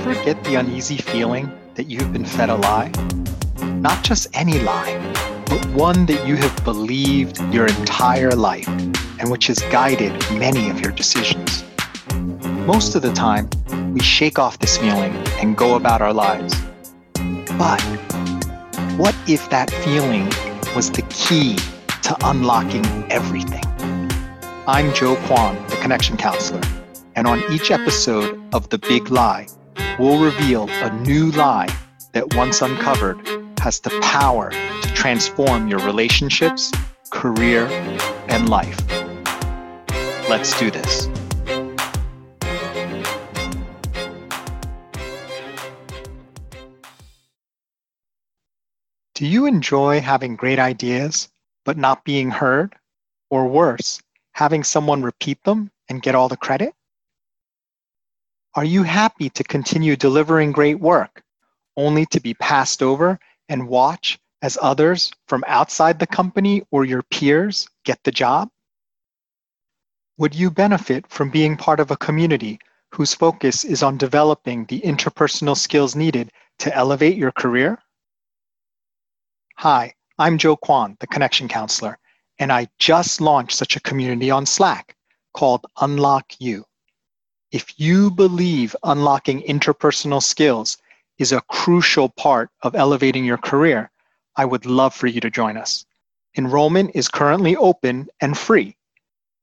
ever get the uneasy feeling that you've been fed a lie? Not just any lie, but one that you have believed your entire life and which has guided many of your decisions. Most of the time, we shake off this feeling and go about our lives. But what if that feeling was the key to unlocking everything? I'm Joe Kwon, the Connection Counselor, and on each episode of The Big Lie, we'll reveal a new lie that once uncovered has the power to transform your relationships, career, and life. Let's do this. Do you enjoy having great ideas, but not being heard? Or worse, having someone repeat them and get all the credit? Are you happy to continue delivering great work, only to be passed over and watch as others from outside the company or your peers get the job? Would you benefit from being part of a community whose focus is on developing the interpersonal skills needed to elevate your career? Hi, I'm Joe Kwon, the Connection Counselor, and I just launched such a community on Slack called Unlock U. If you believe unlocking interpersonal skills is a crucial part of elevating your career, I would love for you to join us. Enrollment is currently open and free.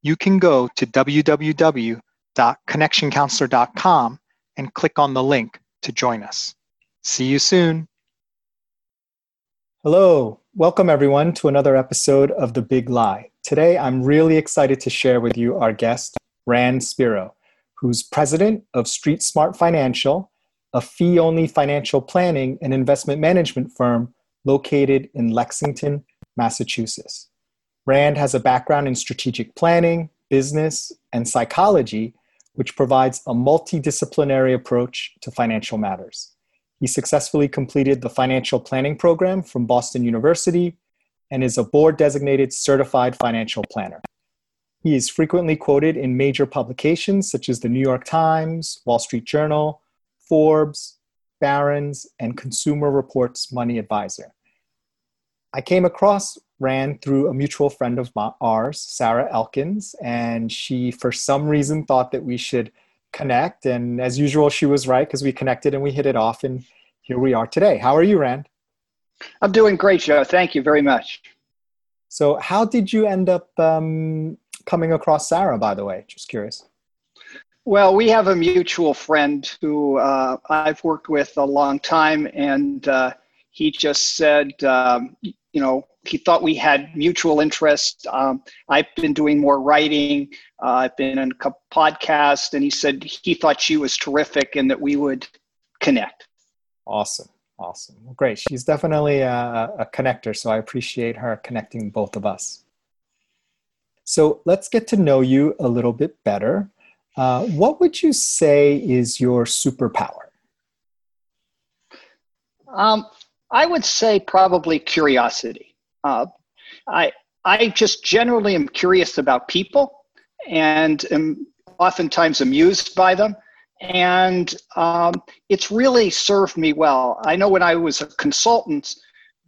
You can go to www.connectioncounselor.com and click on the link to join us. See you soon. Hello, welcome everyone to another episode of The Big Lie. Today, I'm really excited to share with you our guest, Rand Spero, who's president of Street Smart Financial, a fee only financial planning and investment management firm located in Lexington, Massachusetts. Rand has a background in strategic planning, business, and psychology, which provides a multidisciplinary approach to financial matters. He successfully completed the financial planning program from Boston University and is a board designated certified financial planner. He is frequently quoted in major publications such as the New York Times, Wall Street Journal, Forbes, Barron's, and Consumer Reports Money Advisor. I came across Rand through a mutual friend of ours, Sarah Elkins, and she, for some reason, thought that we should connect. And as usual, she was right because we connected and we hit it off. And here we are today. How are you, Rand? I'm doing great, Joe. Thank you very much. So, how did you end up um, coming across Sarah, by the way? Just curious. Well, we have a mutual friend who uh, I've worked with a long time, and uh, he just said, um, you know, he thought we had mutual interest. Um, I've been doing more writing. Uh, I've been in a couple podcasts, and he said he thought she was terrific and that we would connect. Awesome, awesome. Well, great. She's definitely a, a connector, so I appreciate her connecting both of us. So let's get to know you a little bit better. Uh, what would you say is your superpower? Um, I would say probably curiosity. Uh, I I just generally am curious about people and am oftentimes amused by them. And um, it's really served me well. I know when I was a consultant,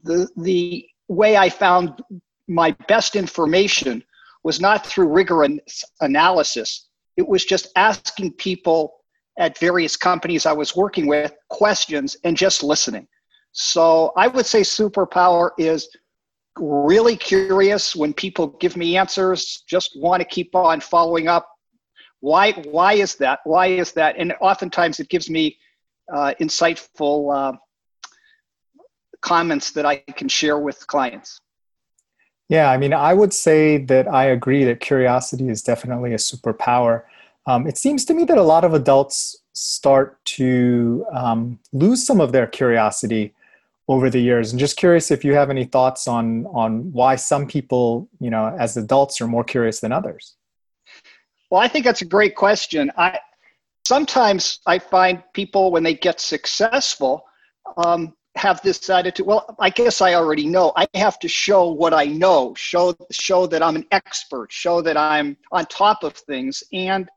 the, the way I found my best information was not through rigorous analysis, it was just asking people at various companies I was working with questions and just listening. So I would say superpower is really curious when people give me answers, just want to keep on following up. Why, why is that? Why is that? And oftentimes it gives me uh, insightful uh, comments that I can share with clients. Yeah, I mean, I would say that I agree that curiosity is definitely a superpower. Um, it seems to me that a lot of adults start to um, lose some of their curiosity over the years. And just curious if you have any thoughts on on why some people you know as adults are more curious than others. Well i think that's a great question. I sometimes i find people when they get successful um, have this attitude well i guess i already know i have to show what i know show show that i'm an expert show that i'm on top of things and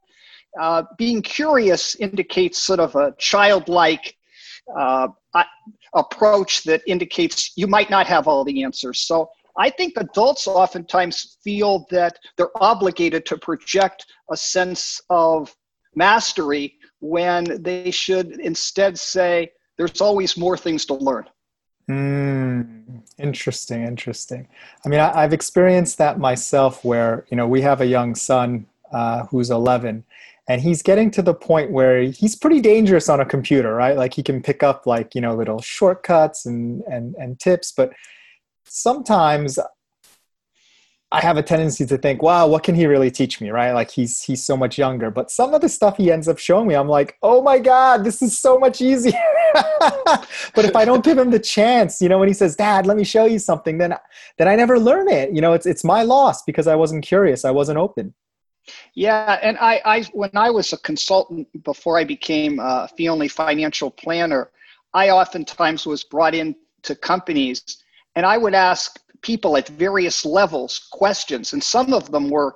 uh, being curious indicates sort of a childlike uh, approach that indicates you might not have all the answers. So I think adults oftentimes feel that they're obligated to project a sense of mastery when they should instead say, there's always more things to learn. Mm, interesting, interesting. I mean, I, have experienced that myself where, you know, we have a young son uh, who's 11 and he's getting to the point where he's pretty dangerous on a computer right like he can pick up like you know little shortcuts and and and tips but sometimes I have a tendency to think, wow, what can he really teach me, right? Like he's he's so much younger. But some of the stuff he ends up showing me, I'm like, oh my God, this is so much easier. but if I don't give him the chance, you know, when he says, Dad, let me show you something, then then I never learn it. You know, it's it's my loss because I wasn't curious, I wasn't open. Yeah, and I, I when I was a consultant before I became a fee only financial planner, I oftentimes was brought in to companies and I would ask people at various levels questions, and some of them were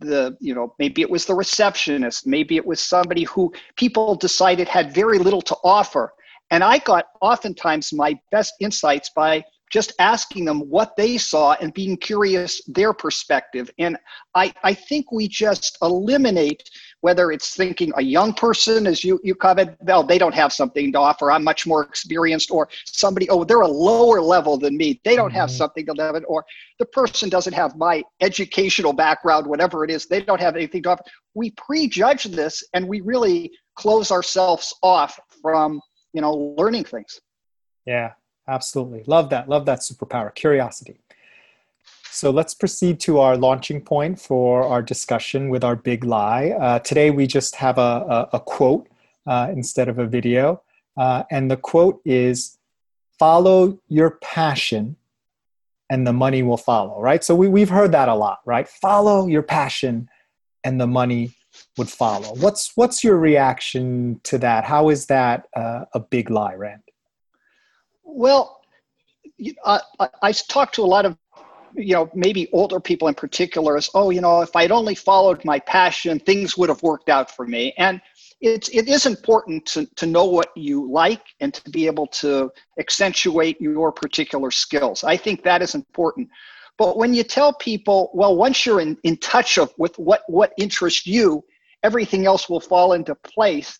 the you know maybe it was the receptionist maybe it was somebody who people decided had very little to offer. And i got oftentimes my best insights by just asking them what they saw and being curious their perspective. And i, I think we just eliminate whether it's thinking a young person as you you covered well they don't have something to offer. I'm much more experienced. Or somebody oh they're a lower level than me. They don't have mm-hmm. something to live or the person doesn't have my educational background whatever it is they don't have anything to offer. We prejudge this and we really close ourselves off from you know learning things. Yeah Absolutely. Love that. Love that superpower, curiosity. So let's proceed to our launching point for our discussion with our big lie. Uh, today we just have a, a, a quote uh, instead of a video. Uh, and the quote is follow your passion and the money will follow, right? So we, we've heard that a lot, right? Follow your passion and the money would follow. What's, what's your reaction to that? How is that uh, a big lie, Rand? Well, I, I, I talk to a lot of you know maybe older people in particular as oh you know if i'd only followed my passion things would have worked out for me. And it's it is important to, to know what you like and to be able to accentuate your particular skills. I think that is important. But when you tell people well once you're in, in touch of with what what interests you everything else will fall into place.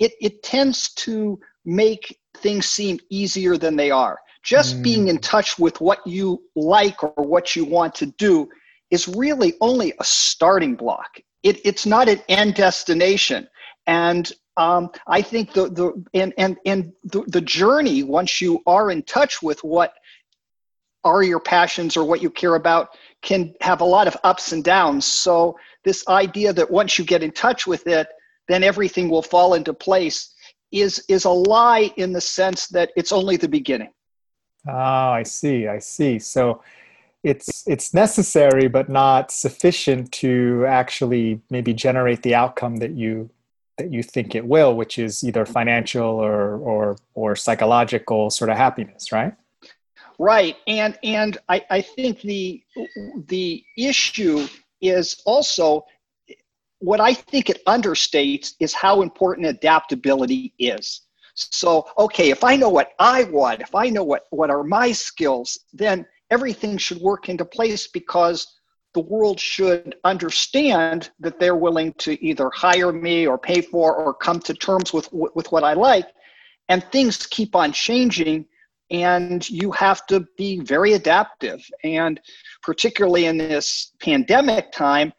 It it tends to make things seem easier than they are. Just mm. being in touch with what you like or what you want to do is really only a starting block. It, it's not an end destination. And um, I think the, the and, and, and the, the journey, once you are in touch with what are your passions or what you care about, can have a lot of ups and downs. So, this idea that once you get in touch with it, then everything will fall into place is is a lie in the sense that it's only the beginning. Ah, I see. I see. So it's it's necessary but not sufficient to actually maybe generate the outcome that you that you think it will, which is either financial or or or psychological sort of happiness, right? Right. And and I, I think the the issue is also what I think it understates is how important adaptability is. So, okay, if I know what I want, if I know what, what are my skills, then everything should work into place because the world should understand that they're willing to either hire me or pay for or come to terms with, with what I like. And things keep on changing, and you have to be very adaptive. And particularly in this pandemic time,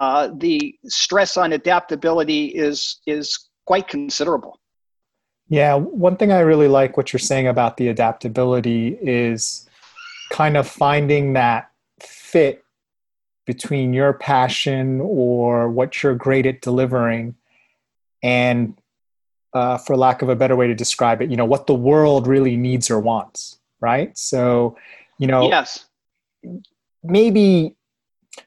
uh, the stress on adaptability is is quite considerable. Yeah, one thing I really like what you're saying about the adaptability is kind of finding that fit between your passion or what you're great at delivering and uh, for lack of a better way to describe it you know what the world really needs or wants right so you know yes maybe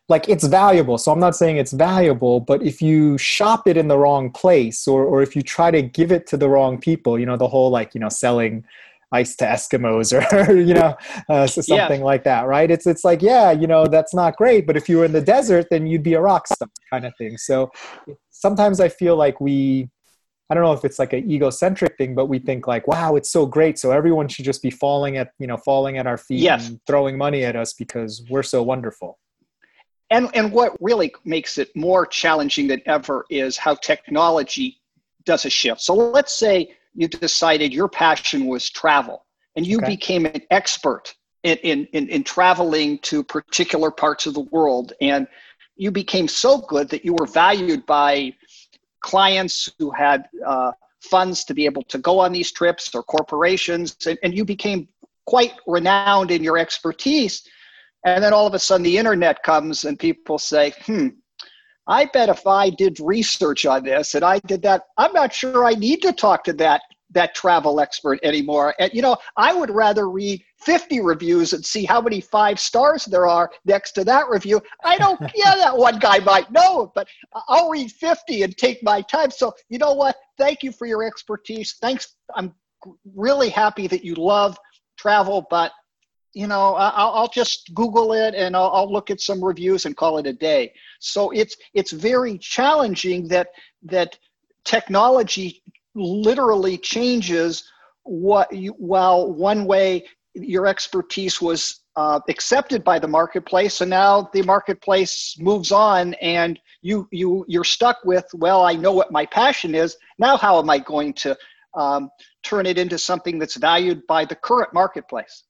like it's valuable so i'm not saying it's valuable but if you shop it in the wrong place or or if you try to give it to the wrong people you know the whole like you know selling ice to eskimos or you know uh, something yeah. like that right it's it's like yeah you know that's not great but if you were in the desert then you'd be a rock star kind of thing so sometimes I feel like we, I don't know if it's like an egocentric thing, but we think like, wow, it's so great. So everyone should just be falling at, you know, falling at our feet yes. and throwing money at us because we're so wonderful. And, and what really makes it more challenging than ever is how technology does a shift. So let's say you decided your passion was travel and you okay. became an expert in, in, in, in traveling to particular parts of the world. And you became so good that you were valued by clients who had uh, funds to be able to go on these trips or corporations, and, and you became quite renowned in your expertise. And then all of a sudden, the internet comes and people say, hmm, I bet if I did research on this and I did that, I'm not sure I need to talk to that that travel expert anymore. And you know, I would rather read 50 reviews and see how many five stars there are next to that review. I don't, yeah, that one guy might know, but I'll read 50 and take my time. So, you know what? Thank you for your expertise. Thanks. I'm really happy that you love travel, but you know, I'll, I'll just Google it and I'll, I'll look at some reviews and call it a day. So it's it's very challenging that that technology literally changes what you, one way your expertise was uh, accepted by the marketplace and now the marketplace moves on and you you you're stuck with well i know what my passion is now how am i going to um, turn it into something that's valued by the current marketplace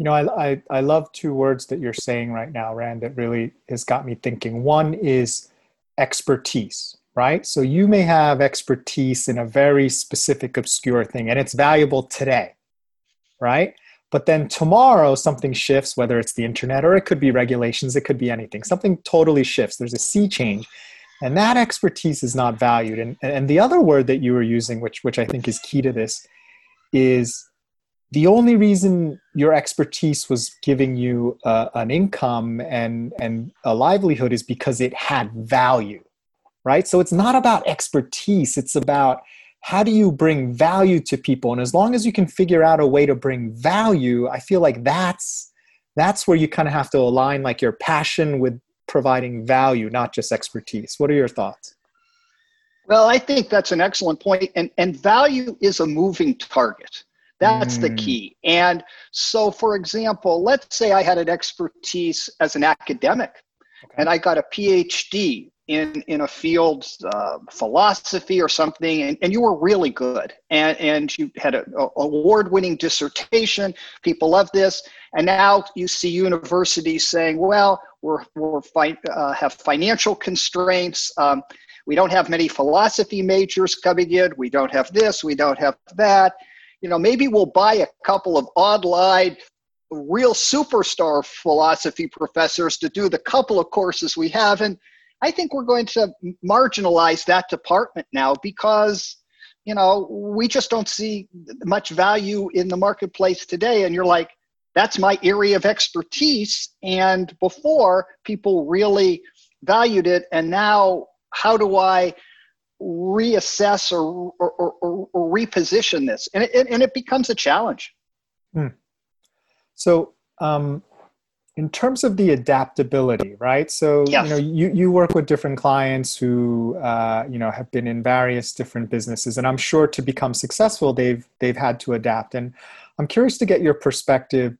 you know I, I i love two words that you're saying right now rand that really has got me thinking one is expertise right so you may have expertise in a very specific obscure thing and it's valuable today right but then tomorrow, something shifts, whether it's the internet or it could be regulations, it could be anything. Something totally shifts. There's a sea change. And that expertise is not valued. And, and the other word that you were using, which, which I think is key to this, is the only reason your expertise was giving you uh, an income and, and a livelihood is because it had value, right? So it's not about expertise, it's about how do you bring value to people? And as long as you can figure out a way to bring value i feel like that's that's where you kind of have to align like your passion with providing value not just expertise. What are your thoughts? Well i think that's an excellent point and and value is a moving target that's mm. the key. And so for example let's say i had an expertise as an academic okay. and i got a phd in in a field uh, philosophy or something and, and you were really good. And and you had an award-winning dissertation. People love this. And now you see universities saying well we're we're fi- uh, have financial constraints. Um, we don't have many philosophy majors coming in. We don't have this. We don't have that you know maybe we'll buy a couple of online real superstar philosophy professors to do the couple of courses we have and I think we're going to marginalize that department now because you know we just don't see much value in the marketplace today and you're like that's my area of expertise and before people really valued it and now how do i reassess or, or, or, or reposition this. And it, and it becomes a challenge. Hmm. so um, in terms of the adaptability right? So yes. you know you, you work with different clients who uh, you know have been in various different businesses and i'm sure to become successful they've they've had to adapt. And i'm curious to get your perspective.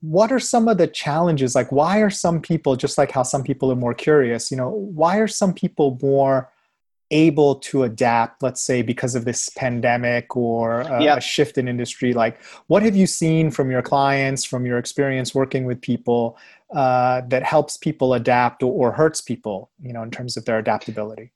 What are some of the challenges? Like why are some people just like how some people are more curious you know why are some people more able to adapt let's say because of this pandemic or a, yeah. a, shift in industry like what have you seen from your clients from your experience working with people uh, that helps people adapt or, or hurts people you know in terms of their adaptability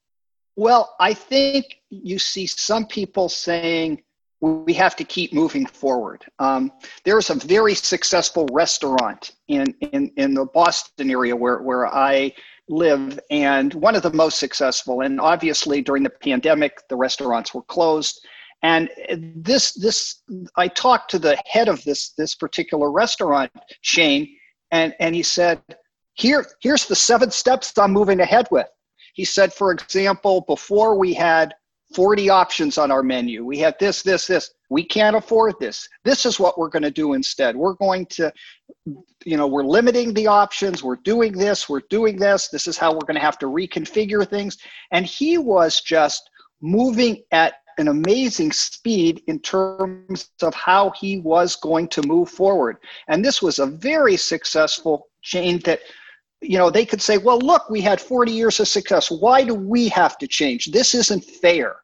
well i think you see some people saying we have to keep moving forward. Um, there's a very successful restaurant in, in, in the Boston area where, where I live and one of the most successful. And obviously during the pandemic the restaurants were closed. And this this i talked to the head of this this particular restaurant chain and and he said here here's the seven steps i'm moving ahead with. He said for example before we had 40 options on our menu. We had this, this, this. We can't afford this. This is what we're going to do instead. We're going to, you know, we're limiting the options. We're doing this. We're doing this. This is how we're going to have to reconfigure things. And he was just moving at an amazing speed in terms of how he was going to move forward. And this was a very successful chain that you know, they could say, well, look, we had 40 years of success. Why do we have to change? This isn't fair.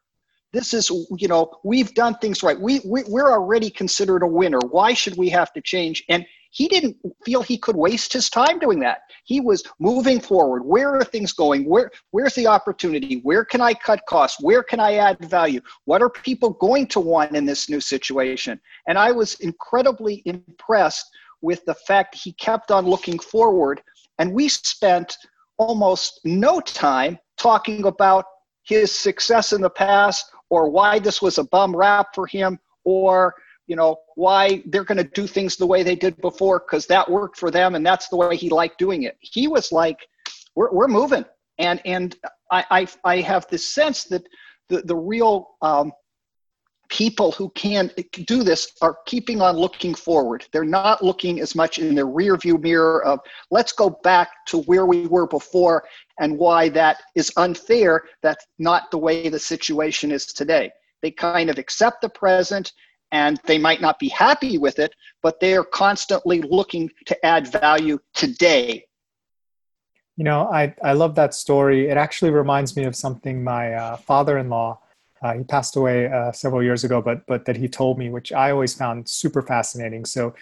This is, you know, we've done things right. We, we, we're already considered a winner. Why should we have to change? And he didn't feel he could waste his time doing that. He was moving forward. Where are things going? Where, where's the opportunity? Where can I cut costs? Where can I add value? What are people going to want in this new situation? And I was incredibly impressed with the fact he kept on looking forward and we spent almost no time talking about his success in the past or why this was a bum rap for him or you know why they're going to do things the way they did before because that worked for them and that's the way he liked doing it. He was like we're, we're moving. And and I, I i have this sense that the the real um, people who can do this are keeping on looking forward. They're not looking as much in their rear view mirror of let's go back to where we were before and why that is unfair. That's not the way the situation is today. They kind of accept the present and they might not be happy with it, but they are constantly looking to add value today. You know, I, I love that story. It actually reminds me of something my uh, father in law uh, he passed away uh, several years ago, but but that he told me, which I always found super fascinating. So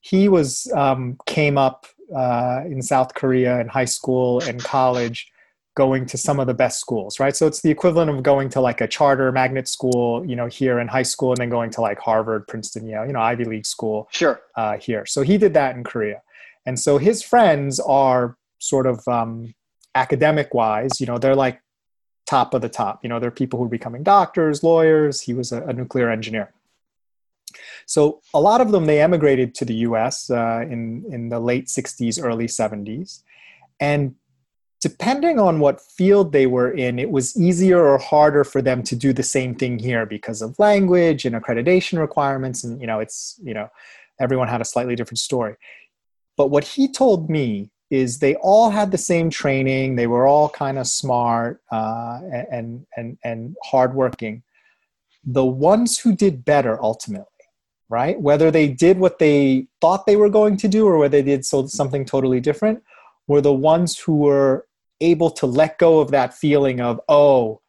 he was um, came up uh, in South Korea in high school and college, going to some of the best schools, right? So it's the equivalent of going to like a charter magnet school, you know, here in high school, and then going to like Harvard, Princeton, Yale, you know, Ivy League school. Sure. Uh, here, so he did that in Korea, and so his friends are sort of um, academic wise, you know, they're like top of the top. You know, there are people who are becoming doctors, lawyers. He was a, a nuclear engineer. So a lot of them they emigrated to the U.S. Uh, in in the late '60s, early '70s, and depending on what field they were in, it was easier or harder for them to do the same thing here because of language and accreditation requirements. And you know, it's you know, everyone had a slightly different story. But what he told me is they all had the same training. They were all kind of smart uh, and and and hardworking. The ones who did better ultimately, right? Whether they did what they thought they were going to do or whether they did so, something totally different, were the ones who were able to let go of that feeling of oh.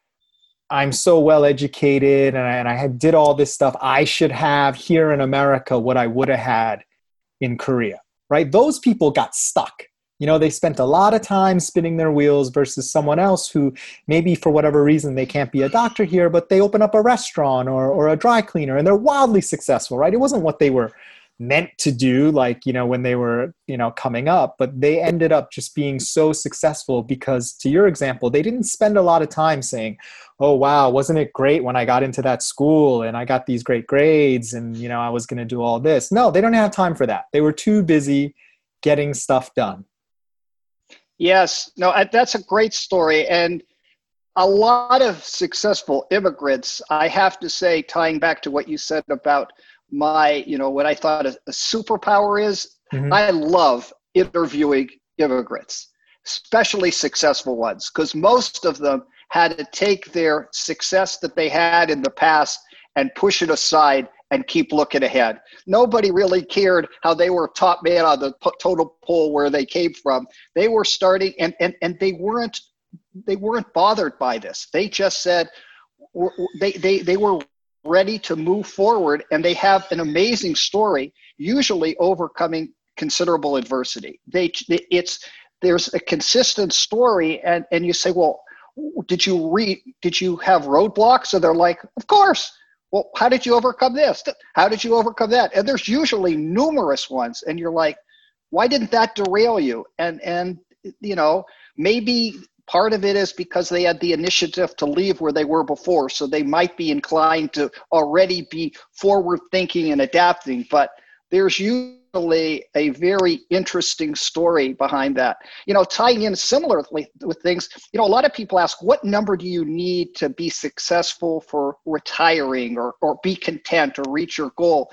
I'm so well educated and I, and I did all this stuff. I should have here in America what I would have had in Korea, right? Those people got stuck you know, they spent a lot of time spinning their wheels versus someone else who maybe for whatever reason they can't be a doctor here, but they open up a restaurant or, or a dry cleaner and they're wildly successful, right? It wasn't what they were meant to do, like, you know, when they were, you know, coming up, but they ended up just being so successful because to your example, they didn't spend a lot of time saying, oh, wow, wasn't it great when I got into that school and I got these great grades and, you know, I was going to do all this. No, they don't have time for that. They were too busy getting stuff done Yes, no, that's a great story. And a lot of successful immigrants, I have to say, tying back to what you said about my, you know, what I thought a, a superpower is, mm-hmm. I love interviewing immigrants, especially successful ones, because most of them had to take their success that they had in the past and push it aside and keep looking ahead. Nobody really cared how they were top man on the total poll where they came from. They were starting, and and and they weren't they weren't bothered by this. They just said they they they were ready to move forward, and they have an amazing story, usually overcoming considerable adversity. They it's there's a consistent story, and and you say, well, did you read? Did you have roadblocks? So they're like, of course well, how did you overcome this? How did you overcome that? And there's usually numerous ones, and you're like, why didn't that derail you? And and you know, maybe part of it is because they had the initiative to leave where they were before, so they might be inclined to already be forward thinking and adapting. But there's usually actually a very interesting story behind that. You know, tying in similarly with things, you know, a lot of people ask, what number do you need to be successful for retiring or, or be content or reach your goal?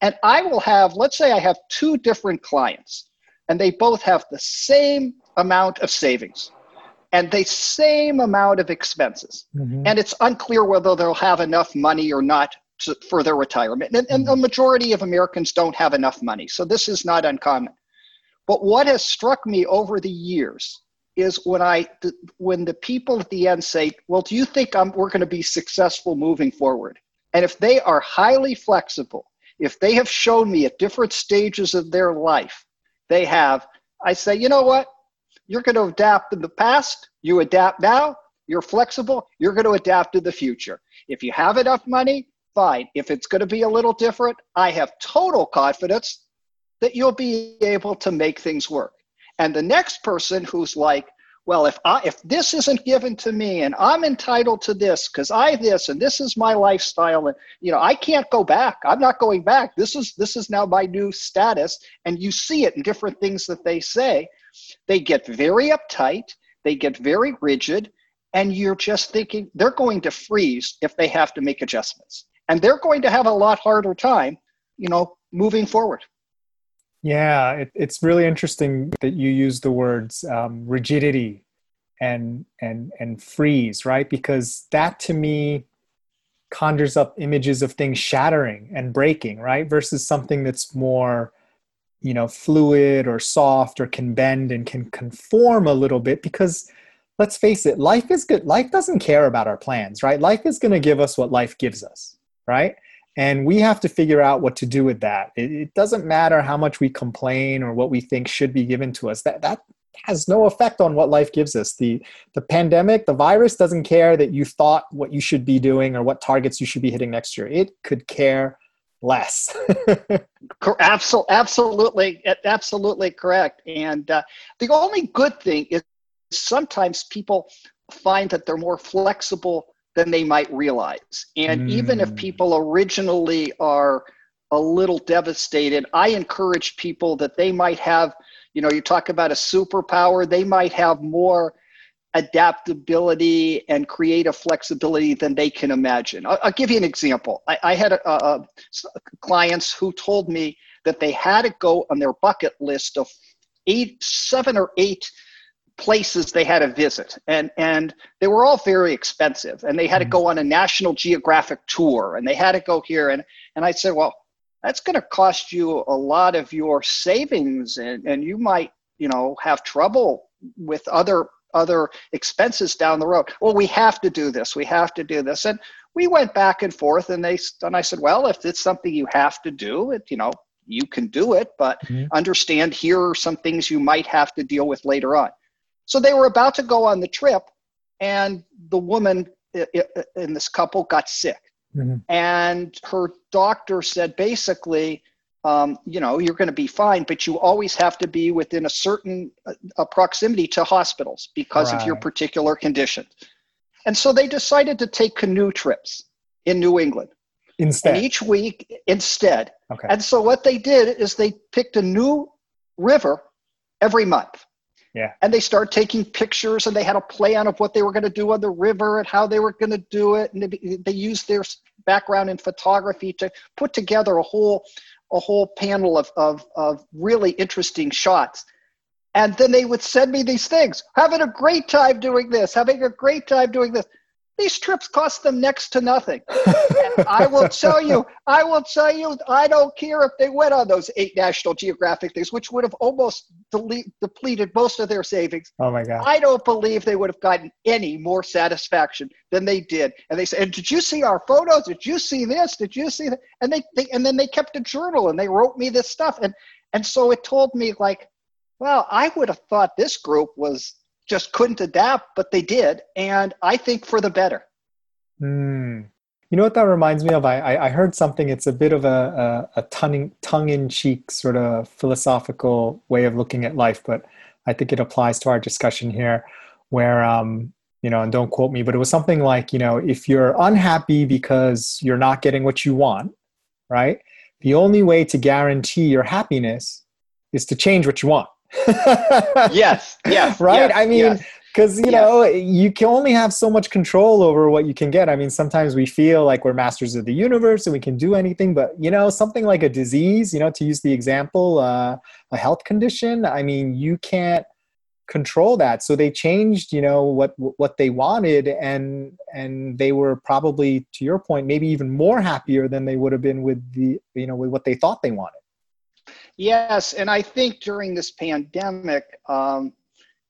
And I will have, let's say I have two different clients and they both have the same amount of savings and the same amount of expenses. Mm-hmm. And it's unclear whether they'll have enough money or not to, for their retirement. And, and the mm-hmm. majority of Americans don't have enough money. So this is not uncommon. But what has struck me over the years is when I when the people at the end say, "Well, do you think I'm, we're going to be successful moving forward?" And if they are highly flexible, if they have shown me at different stages of their life, they have, I say, you know what? You're going to adapt in the past. You adapt now. You're flexible. You're going to adapt in the future. If you have enough money, fine. If it's going to be a little different, I have total confidence that you'll be able to make things work. And the next person who's like, well, if I if this isn't given to me and I'm entitled to this because I this and this is my lifestyle and you know I can't go back. I'm not going back. This is this is now my new status. And you see it in different things that they say. They get very uptight, they get very rigid, and you're just thinking they're going to freeze if they have to make adjustments and they're going to have a lot harder time you know moving forward. Yeah it, it's really interesting that you use the words um, rigidity and and and freeze right? Because that to me conjures up images of things shattering and breaking right? Versus something that's more you know fluid or soft or can bend and can conform a little bit. Because let's face it life is good. Life doesn't care about our plans right? Life is going to give us what life gives us right? And we have to figure out what to do with that. It, it, doesn't matter how much we complain or what we think should be given to us. That that has no effect on what life gives us. The the pandemic, the virus doesn't care that you thought what you should be doing or what targets you should be hitting next year. It could care less. absolutely, absolutely, correct. And uh, the only good thing is sometimes people find that they're more flexible than they might realize. And mm. even if hmm. people originally are a little devastated, I encourage people that they might have, you know, you talk about a superpower, they might have more adaptability and creative flexibility than they can imagine. I'll, I'll give you an example. I, I had a, a, a clients who told me that they had to go on their bucket list of eight, seven or eight places they had to visit and and they were all very expensive and they had to mm-hmm. go on a national geographic tour and they had to go here and and i said well that's going to cost you a lot of your savings and and you might you know have trouble with other other expenses down the road well we have to do this we have to do this and we went back and forth and they and i said well if it's something you have to do it you know you can do it but mm-hmm. understand here are some things you might have to deal with later on so they were about to go on the trip, and the woman in this couple got sick. Mm-hmm. And her doctor said basically, um, you know, you're going to be fine, but you always have to be within a certain uh, proximity to hospitals because right. of your particular condition. And so they decided to take canoe trips in New England. Instead. And each week, instead. Okay. And so what they did is they picked a new river every month. Yeah. And they start taking pictures and they had a plan of what they were going to do on the river and how they were going to do it. And they, they used their background in photography to put together a whole, a whole panel of, of, of really interesting shots. And then they would send me these things, having a great time doing this, having a great time doing this. These trips cost them next to nothing. I will tell you, I will tell you, I don't care if they went on those eight National Geographic things, which would have almost delete, depleted most of their savings. Oh my God. I don't believe they would have gotten any more satisfaction than they did. And they said, and did you see our photos? Did you see this? Did you see that? And they, they and then they kept a journal and they wrote me this stuff. And and so it told me like, well, I would have thought this group was just couldn't adapt, but they did, and I think for the better. Mm. You know what that reminds me of? I, I heard something. It's a bit of a, a, a tongue, tongue-in-cheek sort of philosophical way of looking at life, but I think it applies to our discussion here. Where um, you know, and don't quote me, but it was something like, you know, if you're unhappy because you're not getting what you want, right? the only way to guarantee your happiness is to change what you want. yes, yes. right? Yes, I mean, yes. Because you Yes. know you can only have so much control over what you can get. I mean sometimes we feel like we're masters of the universe and we can do anything but you know something like a disease you know to use the example uh, a health condition i mean you can't control that. So they changed you know what what they wanted and and they were probably to your point maybe even more happier than they would have been with the you know with what they thought they wanted. Yes, and I think during this pandemic, um,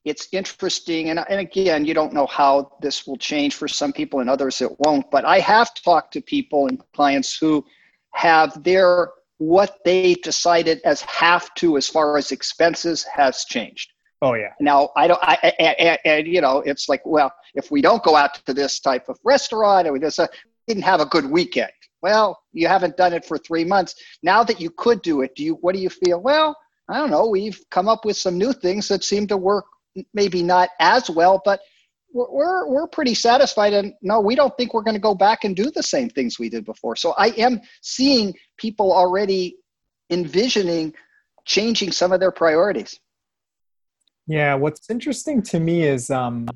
it's interesting. And, and again, you don't know how this will change for some people and others it won't. But I have talked to people and clients who have their what they decided as have to as far as expenses has changed. oh yeah Now I don't. I, I, and you know, it's like, well, if we don't go out to this type of restaurant, or we just uh, didn't have a good weekend. Well, you haven't done it for three months. Now that you could do it, do you? What do you feel? Well, I don't know. We've come up with some new things that seem to work. Maybe not as well, but we're we're, we're pretty satisfied. And no, we don't think we're going to go back and do the same things we did before. So I am seeing people already envisioning changing some of their priorities. Yeah, what's interesting to me is um,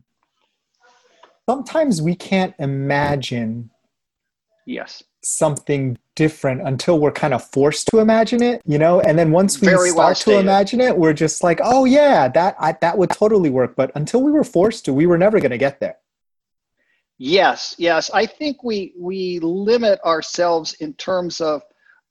sometimes we can't imagine Yes. something different until we're kind of forced to imagine it, you know. And then once we Very well start to imagine it, we're just like, "Oh yeah, that I, that would totally work." But until we were forced to, we were never going to get there. Yes, yes. I think we we limit ourselves in terms of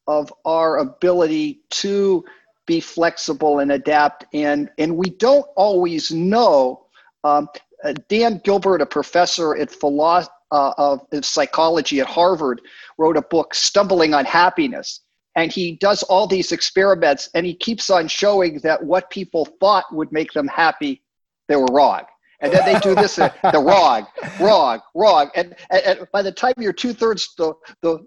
of our ability to be flexible and adapt, and and we don't always know. Um, uh, Dan Gilbert, a professor at philo- uh, of psychology at Harvard, wrote a book, "Stumbling on Happiness," and he does all these experiments, and he keeps on showing that what people thought would make them happy, they were wrong. And then they do this, uh, they're wrong, wrong, wrong. And, and, and by the time you're two thirds the, the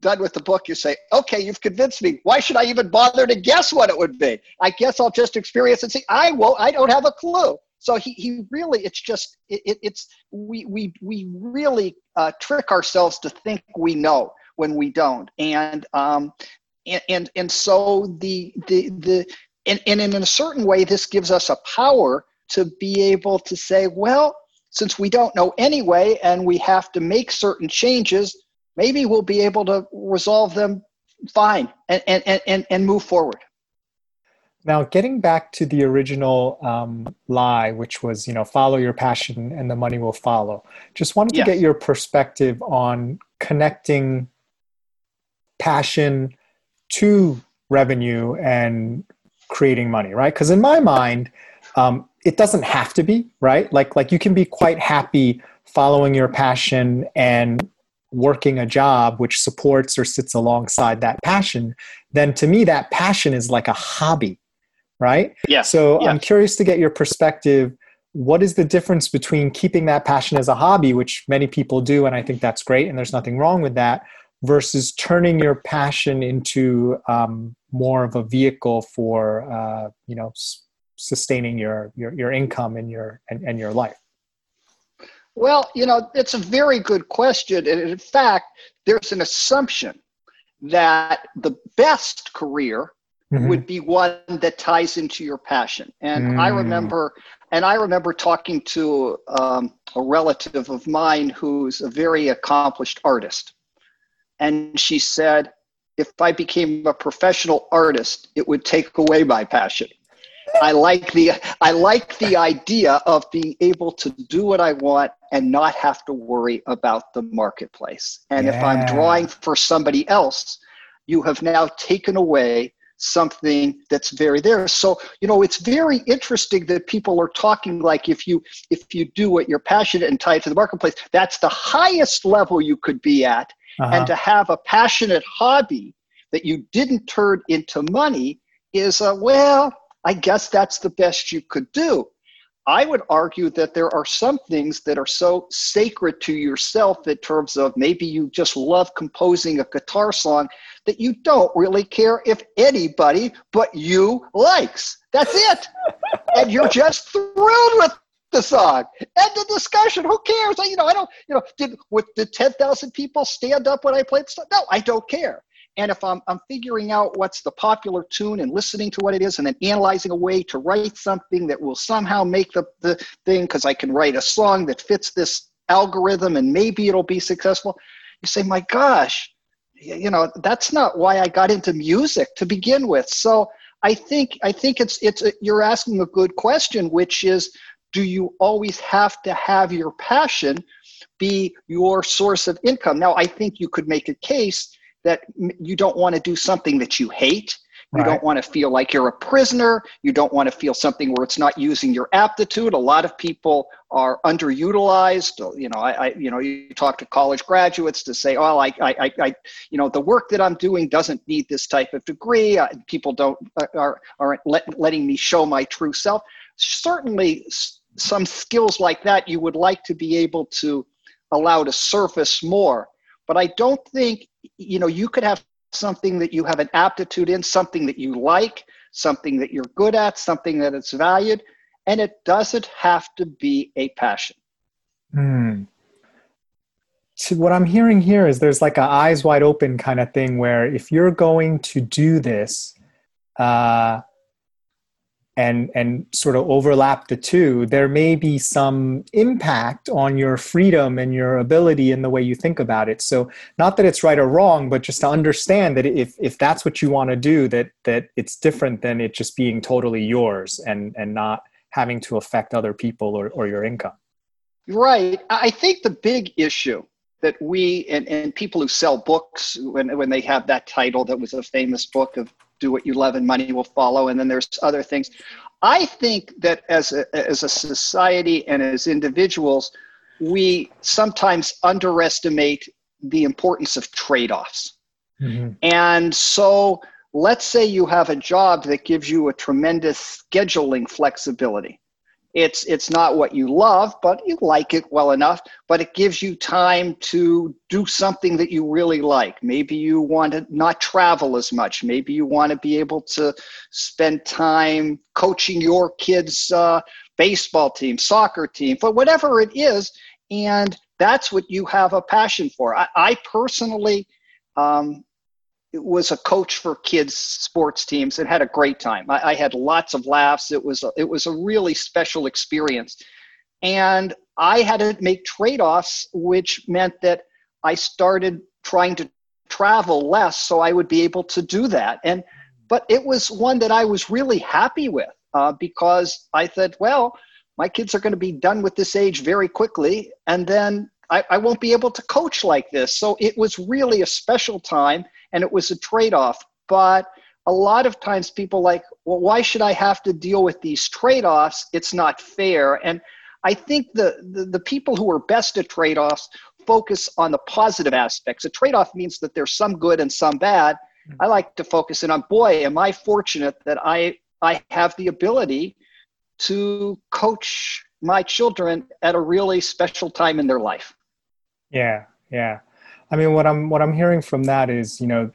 done with the book, you say, okay, you've convinced me. Why should I even bother to guess what it would be? I guess I'll just experience and see. I won't, I don't have a clue. So he, he really, it's just, it, it, it's, we, we, we really uh, trick ourselves to think we know when we don't. And, um, and, and, and so the, the, the, and, and in a certain way, this gives us a power to be able to say, well, since we don't know anyway, and we have to make certain changes, maybe we'll be able to resolve them fine and, and, and, and move forward. Now, getting back to the original um, lie, which was, you know, follow your passion and the money will follow. Just wanted to get your perspective on connecting passion to revenue and creating money, right? Because in my mind, um, it doesn't have to be, right? Like, like you can be quite happy following your passion and working a job which supports or sits alongside that passion. Then to me, that passion is like a hobby right? Yeah. So I'm curious to get your perspective. What is the difference between keeping that passion as a hobby, which many people do, and I think that's great, and there's nothing wrong with that, versus turning your passion into um, more of a vehicle for uh, you know s- sustaining your, your your income and your and, and your life? Well, you know, it's a very good question. And in fact, there's an assumption that the best career Mhm. would be one that ties into your passion. And I Mm. remember, and I remember talking to um, a relative of mine who's a very accomplished artist, and she said, "If I became a professional artist, it would take away my passion." I like the I like the idea of being able to do what I want and not have to worry about the marketplace. And if I'm drawing for somebody else, you have now taken away something that's very there. So you know it's very interesting that people are talking like if you if you do what you're passionate and tied to the marketplace that's the highest level you could be at. Uh-huh. and to have a passionate hobby that you didn't turn into money is a well i guess that's the best you could do i would argue that there are some things that are so sacred to yourself in terms of maybe you just love composing a guitar song that you don't really care if anybody but you likes. That's it. And you're just thrilled with the song end of discussion. Who cares? You know i don't you know did with the 10000 people stand up when i played the song? no i don't care And if I'm, I'm figuring out what's the popular tune and listening to what it is and then analyzing a way to write something that will somehow make the, the thing, because I can write a song that fits this algorithm and maybe it'll be successful, you say, my gosh, you know, that's not why I got into music to begin with. So I think, I think it's, it's, a, you're asking a good question, which is, do you always have to have your passion be your source of income? Now, I think you could make a case that you don't want to do something that you hate. You right. don't want to feel like you're a prisoner. You don't want to feel something where it's not using your aptitude. A lot of people are underutilized. You know, I, I you know, you talk to college graduates to say, "Oh, I, I, I, you know, the work that I'm doing doesn't need this type of degree. People don't uh, are aren't let, letting me show my true self." Certainly, some skills like that you would like to be able to allow to surface more. But I don't think you know you could have something that you have an aptitude in, something that you like, something that you're good at, something that it's valued, and it doesn't have to be a passion. Hmm. So what I'm hearing here is there's like a eyes wide open kind of thing where if you're going to do this, uh, and and sort of overlap the two there may be some impact on your freedom and your ability in the way you think about it. So not that it's right or wrong but just to understand that if if that's what you want to do that that it's different than it just being totally yours and and not having to affect other people or, or your income. Right. I think the big issue that we and, and people who sell books when, when they have that title that was a famous book of do what you love and money will follow. And then there's other things. I think that as a, as a society and as individuals we sometimes underestimate the importance of trade-offs. Mm-hmm. and so let's say you have a job that gives you a tremendous scheduling flexibility it's it's not what you love but you like it well enough but it gives you time to do something that you really like. Maybe you want to not travel as much. Maybe you want to be able to spend time coaching your kids uh, baseball team soccer team but whatever it is and that's what you have a passion for. I, I personally um, was a coach for kids sports teams and had a great time. I, I, had lots of laughs. It was a, it was a really special experience, and I had to make trade offs, which meant that I started trying to travel less so I would be able to do that. And but it was one that I was really happy with uh, because I thought, well, my kids are going to be done with this age very quickly, and then I, I won't be able to coach like this. So it was really a special time and it was a trade off. But a lot of times people like, well, why should I have to deal with these trade offs? It's not fair. And I think the, the, the people who are best at trade offs focus on the positive aspects. A trade off means that there's some good and some bad. Mm-hmm. I like to focus in on, boy, am I fortunate that I, I have the ability to coach my children at a really special time in their life. Yeah, yeah. I mean, what I'm what I'm hearing from that is, you know,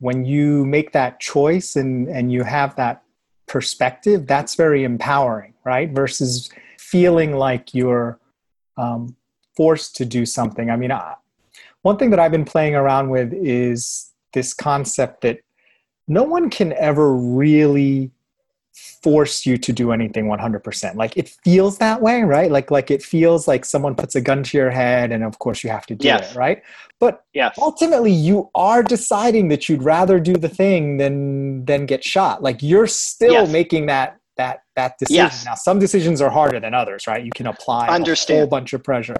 when you make that choice and and you have that perspective, that's very empowering, right? Versus feeling like you're um, forced to do something. I mean, I, one thing that I've been playing around with is this concept that no one can ever really force you to do anything 100% like it feels that way right like like it feels like someone puts a gun to your head and of course you have to do yes. it right but yes. ultimately you are deciding that you'd rather do the thing than than get shot like you're still yes. making that that that decision yes. now some decisions are harder than others right you can apply Understand. a whole bunch of pressure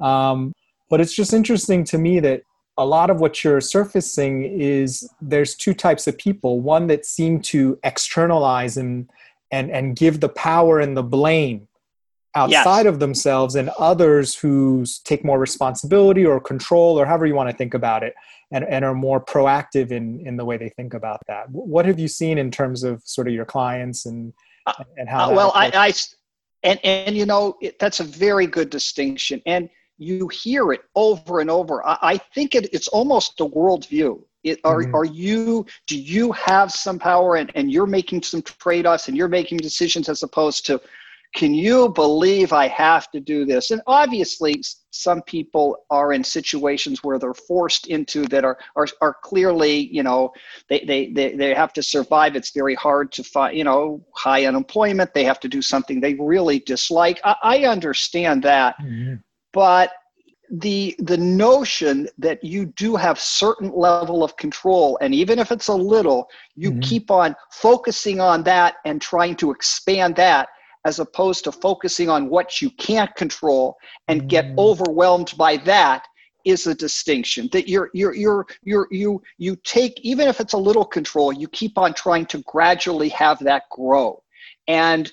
um, but it's just interesting to me that a lot of what you're surfacing is there's two types of people. One that seem to externalize and and and give the power and the blame outside yes. of themselves and others who take more responsibility or control or however you want to think about it and, and are more proactive in in the way they think about that. What have you seen in terms of sort of your clients and and how uh, well I, I and and you know it, that's a very good distinction. And you hear it over and over. I, I think it, it's almost a worldview. It, are, mm-hmm. are you do you have some power and, and you're making some trade-offs and you're making decisions as opposed to can you believe I have to do this? And obviously, some people are in situations where they're forced into that are are, are clearly, you know, they, they, they, they have to survive. It's very hard to find, you know, high unemployment. They have to do something they really dislike. I, I understand that. Mm-hmm. But the the notion that you do have certain level of control and even if it's a little you mm-hmm. keep on focusing on that and trying to expand that as opposed to focusing on what you can't control and get mm. overwhelmed by that is a distinction that you're you're you're you're you you take even if it's a little control you keep on trying to gradually have that grow and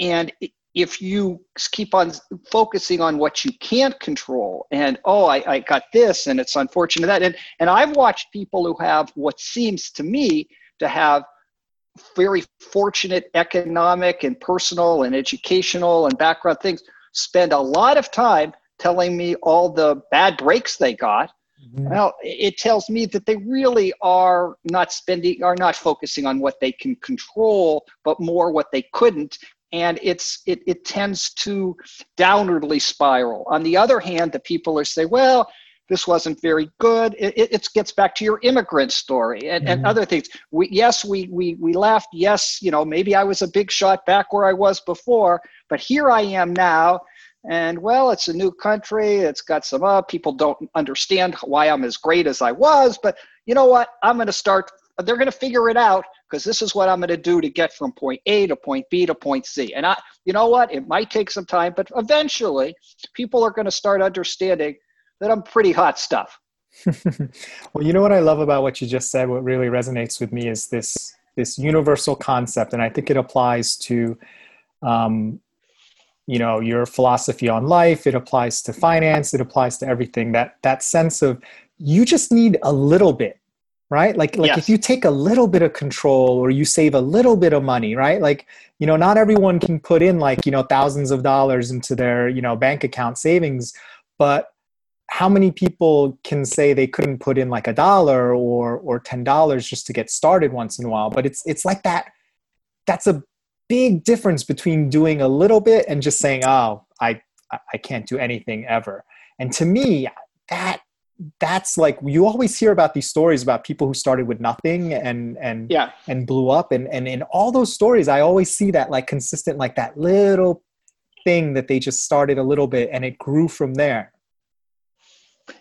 and if you keep on focusing on what you can't control and oh I, I got this and it's unfortunate that and and i've watched people who have what seems to me to have very fortunate economic and personal and educational and background things spend a lot of time telling me all the bad breaks they got mm-hmm. well it tells me that they really are not spending are not focusing on what they can control but more what they couldn't and it's it, it tends to downwardly spiral on the other hand the people are say well this wasn't very good. It, it, gets back to your immigrant story and, mm-hmm. and other things. We, yes, we, we, we laughed. Yes, you know, maybe I was a big shot back where I was before, but here I am now. And well, it's a new country. It's got some uh, people don't understand why I'm as great as I was. But you know what? I'm going to start. They're going to figure it out because this is what I'm going to do to get from point A to point B to point C. And I, you know what? It might take some time, but eventually, people are going to start understanding that I'm pretty hot stuff. well, you know what I love about what you just said. What really resonates with me is this this universal concept, and I think it applies to, um, you know, your philosophy on life. It applies to finance. It applies to everything. That that sense of you just need a little bit, right? Like like yes. if you take a little bit of control or you save a little bit of money, right? Like you know, not everyone can put in like you know thousands of dollars into their you know bank account savings, but how many people can say they couldn't put in like a dollar or or ten dollars just to get started once in a while? But it's it's like that. That's a big difference between doing a little bit and just saying, "Oh, I I can't do anything ever." And to me, that that's like you always hear about these stories about people who started with nothing and and yeah. and blew up. And and in all those stories i always see that like consistent like that little thing that they just started a little bit and it grew from there.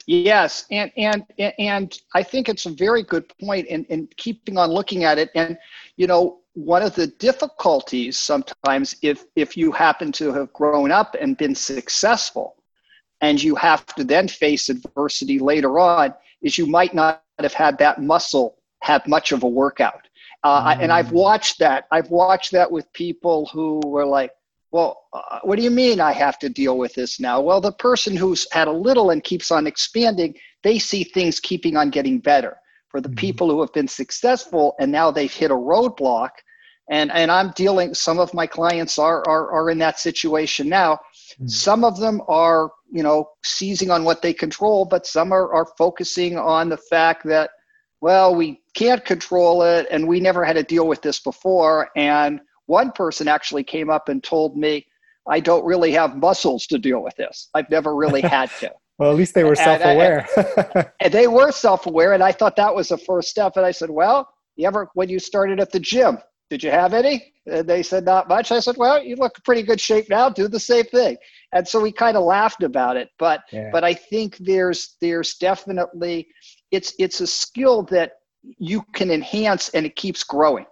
Yes, and and and I think it's a very good point in, in keeping on looking at it. And you know, one of the difficulties sometimes if if you happen to have grown up and been successful and you have to then face adversity later on is you might not have had that muscle have much of a workout. Uh, mm. And I've watched that. I've watched that with people who were like, well, uh, what do you mean I have to deal with this now? Well, the person who's had a little and keeps on expanding, they see things keeping on getting better. For the mm-hmm. people who have been successful and now they've hit a roadblock, and, and I'm dealing, some of my clients are, are, are in that situation now. Mm-hmm. Some of them are, you know, seizing on what they control, but some are, are focusing on the fact that, well, we can't control it and we never had to deal with this before. And one person actually came up and told me, I don't really have muscles to deal with this. I've never really had to. well, at least they were self aware. and, and, they were self aware. And I thought that was the first step. And I said, Well, you ever, when you started at the gym, did you have any? And they said, Not much. I said, Well, you look pretty good shape now. Do the same thing. And so we kind of laughed about it. But, yeah. but I think there's, there's definitely, it's, it's a skill that you can enhance and it keeps growing.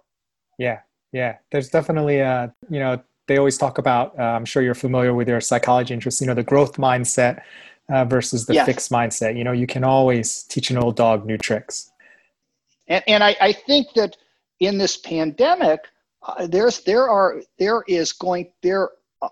Yeah yeah there's definitely a you know they always talk about uh, i'm sure you're familiar with your psychology interests you know the growth mindset uh, versus the fixed mindset you know you can always teach an old dog new tricks and, and I, I think that in this pandemic uh, there's there are there is going there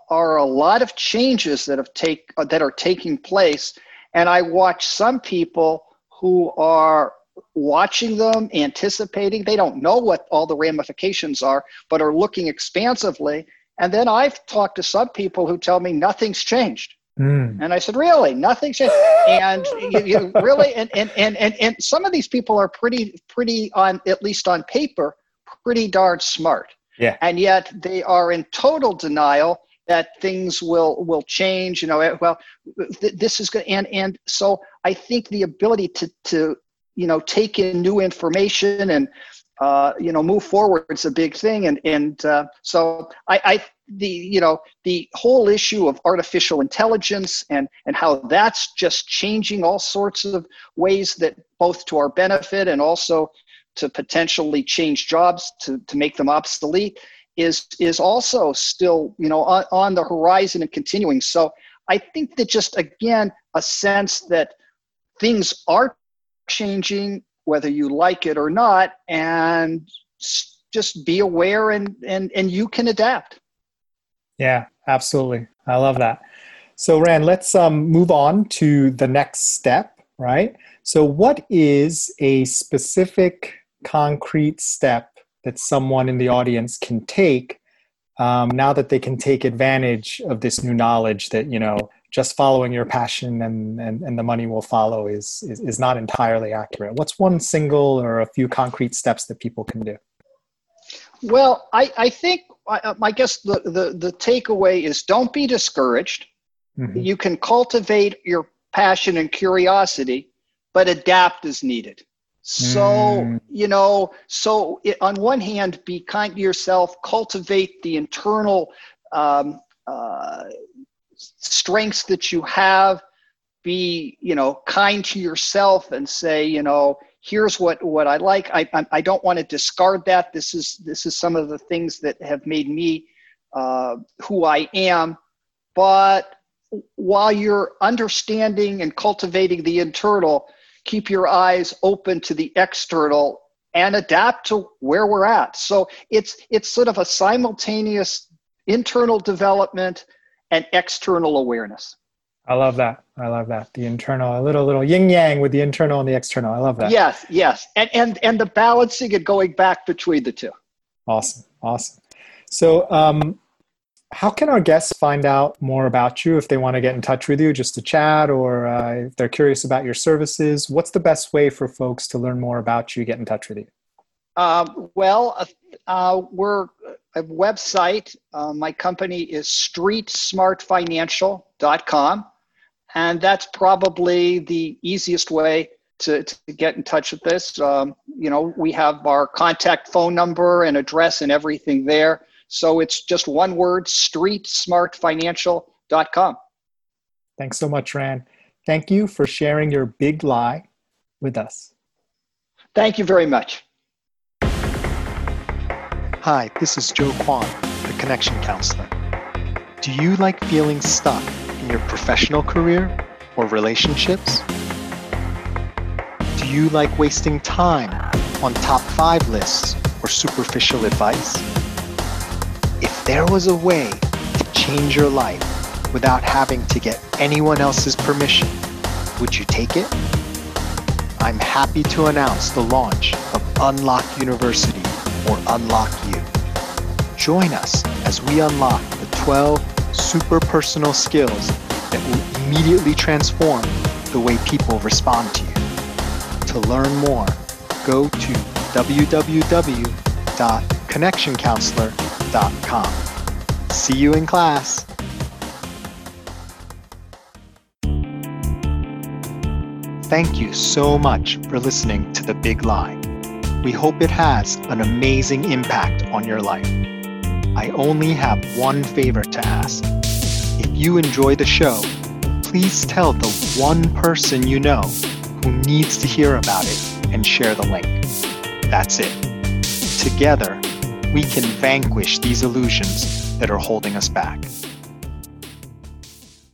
are a lot of changes that have take uh, that are taking place and i watch some people who are watching them, anticipating. They don't know what all the ramifications are, but are looking expansively. And then I've talked to some people who tell me nothing's changed. Mm. And I said, really, nothing's changed. and you, you really, and, and, and, and, and some of these people are pretty, pretty on, at least on paper, pretty darn smart. Yeah. And yet they are in total denial that things will will change. You know, eh, well, th- this is good, and and so I think the ability to to you know take in new information and uh, you know move forward is a big thing and and uh, so I, I the you know the whole issue of artificial intelligence and and how that's just changing all sorts of ways that both to our benefit and also to potentially change jobs to, to make them obsolete is is also still you know on, on the horizon and continuing. So i think that just again a sense that things are changing whether you like it or not and just be aware and and and you can adapt. Yeah absolutely. I love that. So rand let's um, move on to the next step right? So what is a specific concrete step that someone in the audience can take um, now that they can take advantage of this new knowledge that you know just following your passion and, and, and the money will follow is, is, is not entirely accurate. What's one single or a few concrete steps that people can do? Well, I, I think, I, I guess the, the, the takeaway is don't be discouraged. Mm-hmm. You can cultivate your passion and curiosity, but adapt as needed. So, mm. you know, so it, on one hand, be kind to yourself, cultivate the internal um, uh, strengths that you have be you know kind to yourself and say you know here's what what i like. I i don't want to discard that. This is this is some of the things that have made me uh, who i am. But while you're understanding and cultivating the internal keep your eyes open to the external and adapt to where we're at so it's it's sort of a simultaneous internal development and external awareness. I love that. I love that. The internal, a little little yin yang with the internal and the external. I love that. Yes, yes, and and and the balancing and going back between the two. Awesome, awesome. So, um, how can our guests find out more about you if they want to get in touch with you, just to chat, or uh, if they're curious about your services? What's the best way for folks to learn more about you, get in touch with you? Um, well, uh, uh, we're a website. Uh, my company is streetsmartfinancial.com. And that's probably the easiest way to, to get in touch with this. Um, you know, we have our contact phone number and address and everything there. So it's just one word, streetsmartfinancial.com. Thanks so much, Rand. Thank you for sharing your big lie with us. Thank you very much. Hi, this is Joe Kwon, the Connection Counselor. Do you like feeling stuck in your professional career or relationships? Do you like wasting time on top five lists or superficial advice? There was a way to change your life without having to get anyone else's permission, would you take it? I'm happy to announce the launch of Unlock University or Unlock U. Join us as we unlock the 12 super personal skills that will immediately transform the way people respond to you. To learn more, go to www.connectioncounselor.com. See you in class. Thank you so much for listening to The Big Lie. We hope it has an amazing impact on your life. I only have one favor to ask. If you enjoy the show, please tell the one person you know who needs to hear about it and share the link. That's it. Together, we can vanquish these illusions that are holding us back.